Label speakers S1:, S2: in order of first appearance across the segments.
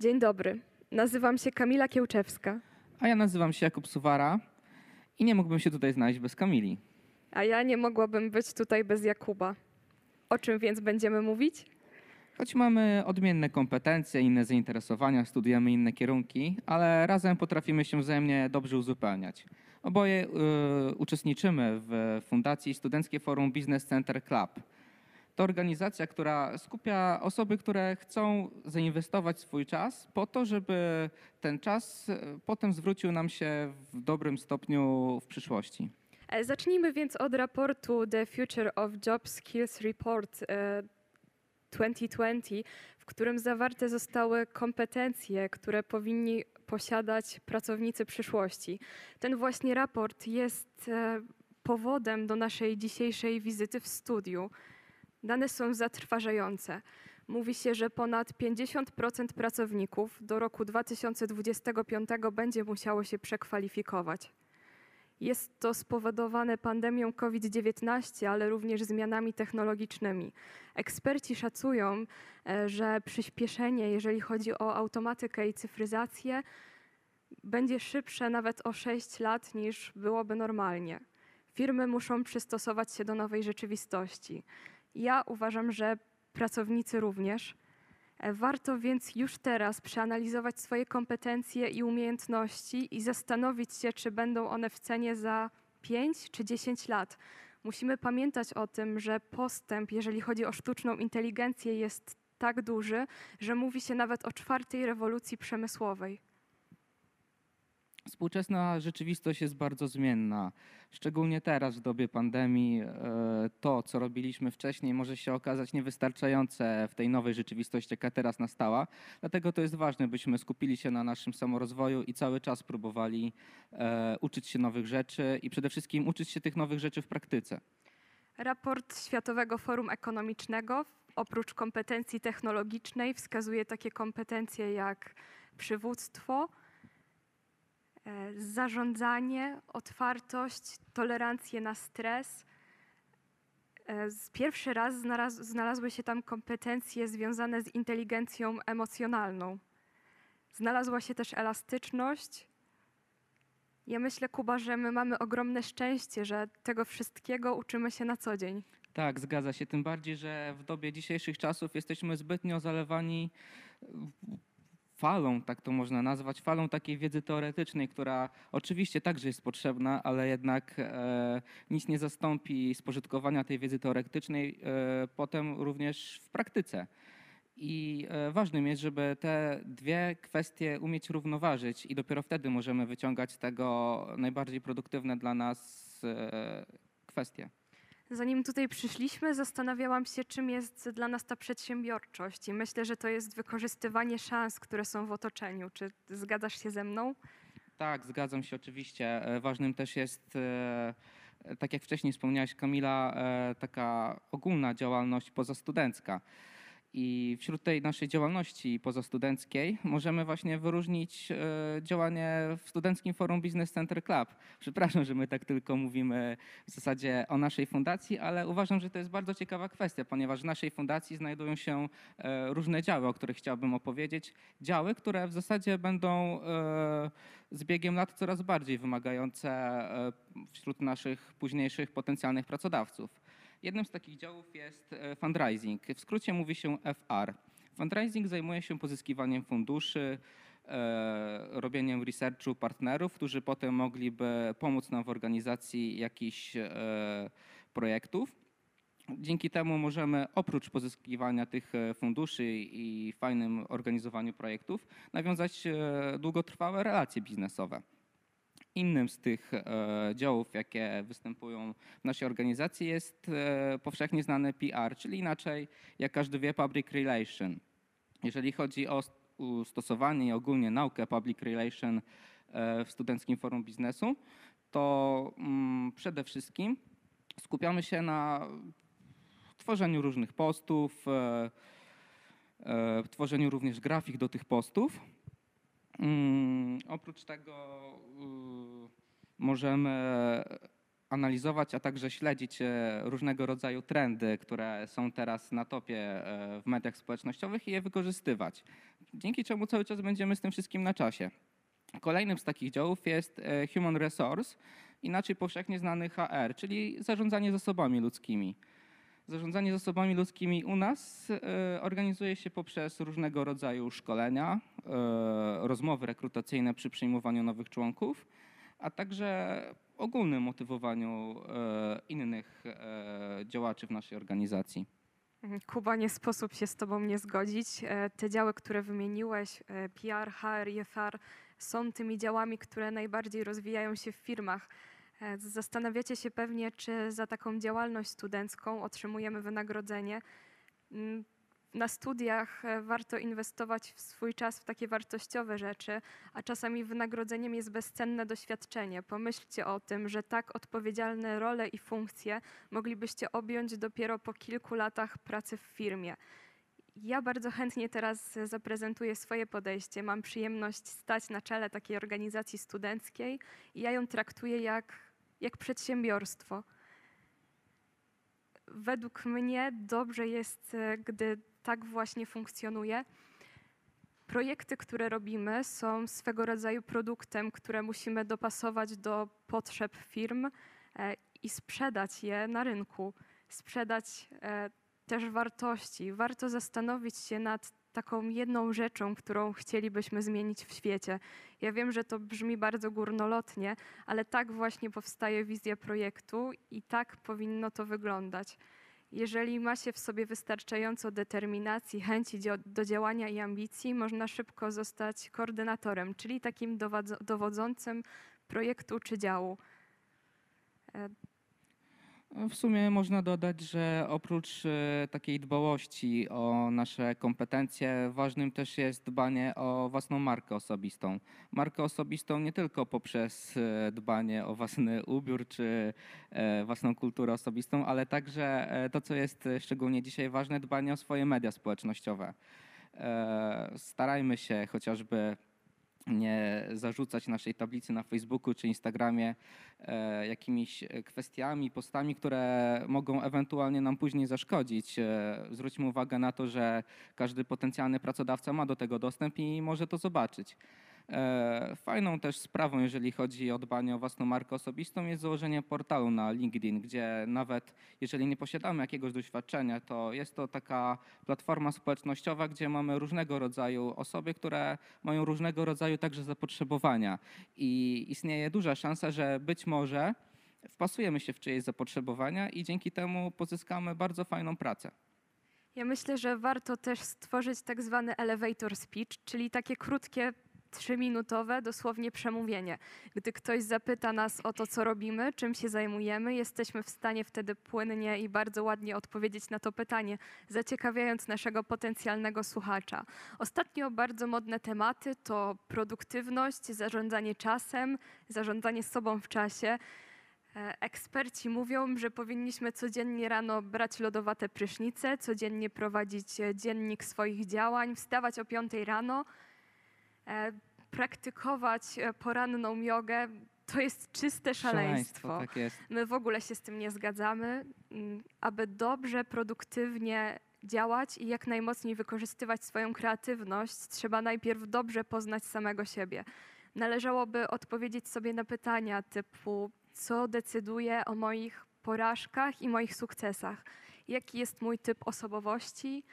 S1: Dzień dobry. Nazywam się Kamila Kiełczewska,
S2: A ja nazywam się Jakub Suwara i nie mógłbym się tutaj znaleźć bez Kamili.
S1: a ja nie mogłabym być tutaj bez Jakuba. O czym więc będziemy mówić?
S2: Choć mamy odmienne kompetencje, inne zainteresowania, studiujemy inne kierunki, ale razem potrafimy się wzajemnie dobrze uzupełniać. Oboje y, uczestniczymy w Fundacji Studenckie Forum Business Center Club. To organizacja, która skupia osoby, które chcą zainwestować swój czas po to, żeby ten czas y, potem zwrócił nam się w dobrym stopniu w przyszłości.
S1: E, Zacznijmy więc od raportu The Future of Job Skills Report e, 2020, w którym zawarte zostały kompetencje, które powinni posiadać pracownicy przyszłości. Ten właśnie raport jest e, powodem do naszej dzisiejszej wizyty w studiu. Dane są zatrważające. Mówi się, że ponad 50% pracowników do roku 2025 będzie musiało się przekwalifikować. Jest to spowodowane pandemią COVID-19, ale również zmianami technologicznymi. Eksperci szacują, e, że przyspieszenie, jeżeli chodzi o automatykę i cyfryzację, będzie szybsze nawet o 6 lat niż byłoby normalnie. Firmy muszą przystosować się do nowej rzeczywistości. Ja uważam, że pracownicy również. E, Warto więc już teraz przeanalizować swoje kompetencje i umiejętności i zastanowić się, czy będą one w cenie za 5 czy 10 lat. Musimy pamiętać o tym, że postęp, jeżeli chodzi o sztuczną inteligencję, jest tak duży, że mówi się nawet o czwartej rewolucji przemysłowej.
S2: Współczesna rzeczywistość jest bardzo zmienna. Szczególnie teraz, w dobie pandemii, e, to, co robiliśmy wcześniej, może się okazać niewystarczające w tej nowej rzeczywistości, jaka teraz nastała. Dlatego to jest ważne, byśmy skupili się na naszym samorozwoju i cały czas próbowali e, uczyć się nowych rzeczy i przede wszystkim uczyć się tych nowych rzeczy w praktyce.
S1: Raport Światowego Forum Ekonomicznego oprócz kompetencji technologicznej wskazuje takie kompetencje jak przywództwo, zarządzanie, otwartość, tolerancję na stres. E, Pierwszy raz znalaz- znalazły się tam kompetencje związane z inteligencją emocjonalną. Znalazła się też elastyczność. Ja myślę, Kuba, że my mamy ogromne szczęście, że tego wszystkiego uczymy się na co dzień.
S2: Tak, zgadza się. Tym bardziej, że w dobie dzisiejszych czasów jesteśmy zbytnio zalewani falą, tak to można nazwać, falą takiej wiedzy teoretycznej, która oczywiście także jest potrzebna, ale jednak e, nic nie zastąpi spożytkowania tej wiedzy teoretycznej e, potem również w praktyce. I e, ważnym jest, żeby te dwie kwestie umieć równoważyć i dopiero wtedy możemy wyciągać z tego najbardziej produktywne dla nas e, kwestie.
S1: Zanim tutaj przyszliśmy, zastanawiałam się, czym jest dla nas ta przedsiębiorczość. I myślę, że to jest wykorzystywanie szans, które są w otoczeniu. Czy zgadzasz się ze mną?
S2: Tak, zgadzam się oczywiście. E, Ważnym też jest, e, e, tak jak wcześniej wspomniałaś Kamila, taka ogólna działalność pozastudencka. I wśród tej naszej działalności pozastudenckiej możemy właśnie wyróżnić e, działanie w Studenckim Forum Business Center Club. Przepraszam, że my tak tylko mówimy w zasadzie o naszej fundacji, ale uważam, że to jest bardzo ciekawa kwestia, ponieważ w naszej fundacji znajdują się e, różne działy, o których chciałbym opowiedzieć. Działy, które w zasadzie będą e, z biegiem lat coraz bardziej wymagające wśród naszych późniejszych potencjalnych pracodawców. Jednym z takich działów jest e, fundraising. W skrócie mówi się FR. Fundraising zajmuje się pozyskiwaniem funduszy, e, robieniem researchu partnerów, którzy potem mogliby pomóc nam w organizacji jakichś e, projektów. Dzięki temu możemy oprócz pozyskiwania tych funduszy i fajnym organizowaniu projektów nawiązać długotrwałe relacje biznesowe. Innym z tych e, działów, jakie występują w naszej organizacji jest e, powszechnie znany PR, czyli inaczej, jak każdy wie, public relation. Jeżeli chodzi o stosowanie i ogólnie naukę public relation e, w Studenckim Forum Biznesu, to mm, przede wszystkim skupiamy się na tworzeniu różnych postów, tworzeniu również grafik do tych postów. Mm, oprócz tego możemy analizować, a także śledzić e, różnego rodzaju trendy, które są teraz na topie e, w mediach społecznościowych i je wykorzystywać. dzięki czemu cały czas będziemy z tym wszystkim na czasie. Kolejnym z takich działów jest e, Human Resource, inaczej powszechnie znany HR, czyli zarządzanie zasobami ludzkimi. Zarządzanie zasobami ludzkimi u nas organizuje się poprzez różnego rodzaju szkolenia, rozmowy rekrutacyjne przy przyjmowaniu nowych członków, a także ogólnym motywowaniu e, innych e, działaczy w naszej organizacji.
S1: Mhm, Kuba, nie sposób się z Tobą nie zgodzić. E, Te działy, które wymieniłeś, PR, HR, IFR, są tymi działami, które najbardziej rozwijają się w firmach. Zastanawiacie się pewnie, czy za taką działalność studencką otrzymujemy wynagrodzenie. Na studiach e, warto inwestować w swój czas w takie wartościowe rzeczy, a czasami wynagrodzeniem jest bezcenne doświadczenie. Pomyślcie o tym, że tak odpowiedzialne role i funkcje moglibyście objąć dopiero po kilku latach pracy w firmie. Ja bardzo chętnie teraz zaprezentuję swoje podejście. Mam przyjemność stać na czele takiej organizacji studenckiej i ja ją traktuję jak, jak przedsiębiorstwo. Według mnie dobrze jest, e, gdy tak właśnie funkcjonuje. Projekty, które robimy, są swego rodzaju produktem, które musimy dopasować do potrzeb firm e, i sprzedać je na rynku, sprzedać e, też wartości. Warto zastanowić się nad taką jedną rzeczą, którą chcielibyśmy zmienić w świecie. Ja wiem, że to brzmi bardzo górnolotnie, ale tak właśnie powstaje wizja projektu i tak powinno to wyglądać. Jeżeli ma się w sobie wystarczająco determinacji, chęci do działania i ambicji, można szybko zostać koordynatorem, czyli takim dowodzącym projektu czy działu.
S2: W sumie można dodać, że oprócz e, takiej dbałości o nasze kompetencje, ważnym też jest dbanie o własną markę osobistą. Markę osobistą nie tylko poprzez e, dbanie o własny ubiór czy e, własną kulturę osobistą, ale także to, co jest szczególnie dzisiaj ważne, dbanie o swoje media społecznościowe. Starajmy się chociażby zarzucać naszej tablicy na Facebooku czy Instagramie e, jakimiś kwestiami, postami, które mogą ewentualnie nam później zaszkodzić. E, zwróćmy uwagę na to, że każdy potencjalny pracodawca ma do tego dostęp i może to zobaczyć. E, Fajną też sprawą, jeżeli chodzi o dbanie o własną markę osobistą, jest założenie portalu na LinkedIn, gdzie nawet jeżeli nie posiadamy jakiegoś doświadczenia, to jest to taka platforma społecznościowa, gdzie mamy różnego rodzaju osoby, które mają różnego rodzaju także zapotrzebowania. I istnieje duża szansa, że być może wpasujemy się w czyjeś zapotrzebowania i dzięki temu pozyskamy bardzo fajną pracę.
S1: Ja myślę, że warto też stworzyć tak zwany elevator speech, czyli takie krótkie, trzyminutowe dosłownie przemówienie. Gdy ktoś zapyta nas o to, co robimy, czym się zajmujemy, jesteśmy w stanie wtedy płynnie i bardzo ładnie odpowiedzieć na to pytanie, zaciekawiając naszego potencjalnego słuchacza. Ostatnio bardzo modne tematy to produktywność, zarządzanie czasem, zarządzanie sobą w czasie. E, Eksperci mówią, że powinniśmy codziennie rano brać lodowate prysznice, codziennie prowadzić e, dziennik swoich działań, wstawać o 5 rano, e, praktykować e, poranną jogę. To jest czyste szaleństwo.
S2: tak jest.
S1: My w ogóle się z tym nie zgadzamy. Aby dobrze, produktywnie działać i jak najmocniej wykorzystywać swoją kreatywność, trzeba najpierw dobrze poznać samego siebie. Należałoby odpowiedzieć sobie na pytania typu: co decyduje o moich porażkach i moich sukcesach? Jaki jest mój typ osobowości?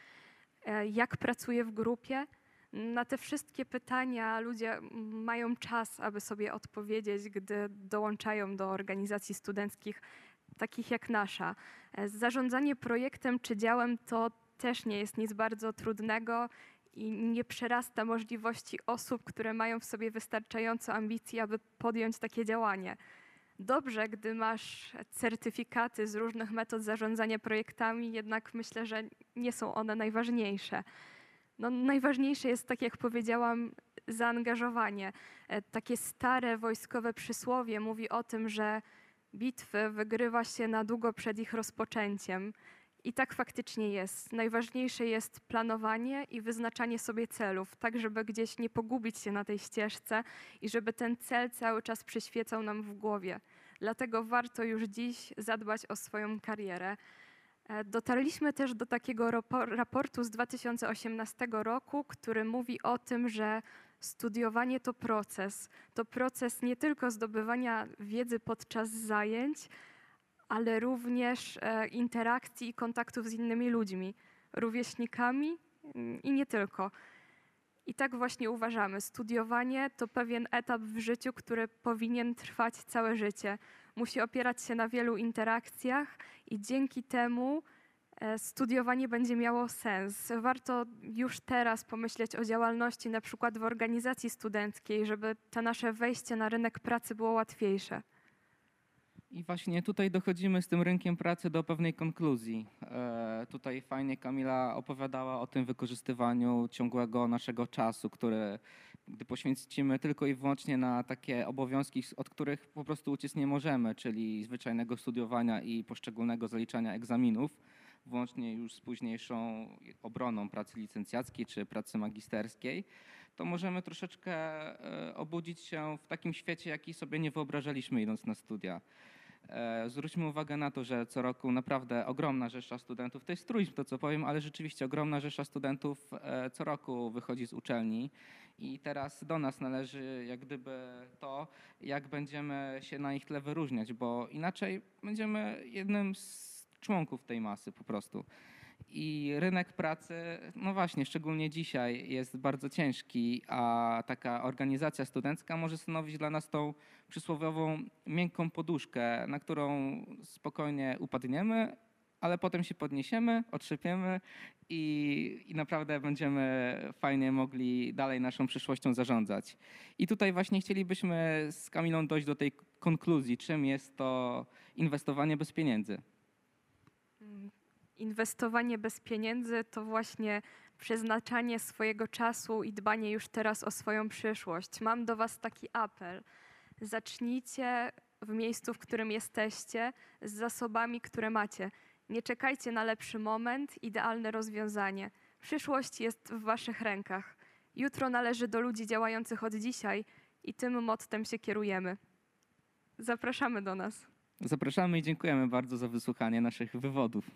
S1: E, Jak pracuję w grupie? Na te wszystkie pytania ludzie mają czas, aby sobie odpowiedzieć, gdy dołączają do organizacji studenckich, takich jak nasza. Zarządzanie projektem czy działem to też nie jest nic bardzo trudnego i nie przerasta możliwości osób, które mają w sobie wystarczająco ambicji, aby podjąć takie działanie. Dobrze, gdy masz certyfikaty z różnych metod zarządzania projektami, jednak myślę, że nie są one najważniejsze. No, najważniejsze jest, tak jak powiedziałam, zaangażowanie. E, Takie stare wojskowe przysłowie mówi o tym, że bitwy wygrywa się na długo przed ich rozpoczęciem. I tak faktycznie jest. Najważniejsze jest planowanie i wyznaczanie sobie celów, tak żeby gdzieś nie pogubić się na tej ścieżce i żeby ten cel cały czas przyświecał nam w głowie. Dlatego warto już dziś zadbać o swoją karierę. E, Dotarliśmy też do takiego rapo- raportu z 2018 roku, który mówi o tym, że studiowanie to proces. To proces nie tylko zdobywania wiedzy podczas zajęć, ale również e, interakcji i kontaktów z innymi ludźmi, rówieśnikami mm, i nie tylko. I tak właśnie uważamy. Studiowanie to pewien etap w życiu, który powinien trwać całe życie. Musi opierać się na wielu interakcjach i dzięki temu e, studiowanie będzie miało sens. Warto już teraz pomyśleć o działalności na przykład w organizacji studenckiej, żeby to nasze wejście na rynek pracy było łatwiejsze.
S2: I właśnie tutaj dochodzimy z tym rynkiem pracy do pewnej konkluzji. Tutaj fajnie Kamila opowiadała o tym wykorzystywaniu ciągłego naszego czasu, który gdy poświęcimy tylko i wyłącznie na takie obowiązki, od których po prostu uciec nie możemy, czyli zwyczajnego studiowania i poszczególnego zaliczania egzaminów, włącznie już z późniejszą obroną pracy licencjackiej czy pracy magisterskiej, to możemy troszeczkę e, obudzić się w takim świecie, jaki sobie nie wyobrażaliśmy idąc na studia. E, Zwróćmy uwagę na to, że co roku naprawdę ogromna rzesza studentów, to jest truizm to co powiem, ale rzeczywiście ogromna rzesza studentów e, co roku wychodzi z uczelni. I teraz do nas należy jak gdyby to, jak będziemy się na ich tle wyróżniać, bo inaczej będziemy jednym z członków tej masy po prostu. I rynek pracy, no właśnie, szczególnie dzisiaj jest bardzo ciężki, a taka organizacja studencka może stanowić dla nas tą przysłowiową miękką poduszkę, na którą spokojnie upadniemy, ale potem się podniesiemy, otrzepiemy i, i naprawdę będziemy fajnie mogli dalej naszą przyszłością zarządzać. I tutaj właśnie chcielibyśmy z Kamilą dojść do tej konkluzji, czym jest to inwestowanie bez pieniędzy.
S1: Mm, Inwestowanie bez pieniędzy to właśnie przeznaczanie swojego czasu i dbanie już teraz o swoją przyszłość. Mam do Was taki apel. Zacznijcie w miejscu, w którym jesteście, z zasobami, które macie. Nie czekajcie na lepszy moment, idealne rozwiązanie. Przyszłość jest w Waszych rękach. Jutro należy do ludzi działających od dzisiaj i tym mottem się kierujemy. Zapraszamy do nas.
S2: Zapraszamy i dziękujemy bardzo za wysłuchanie naszych wywodów.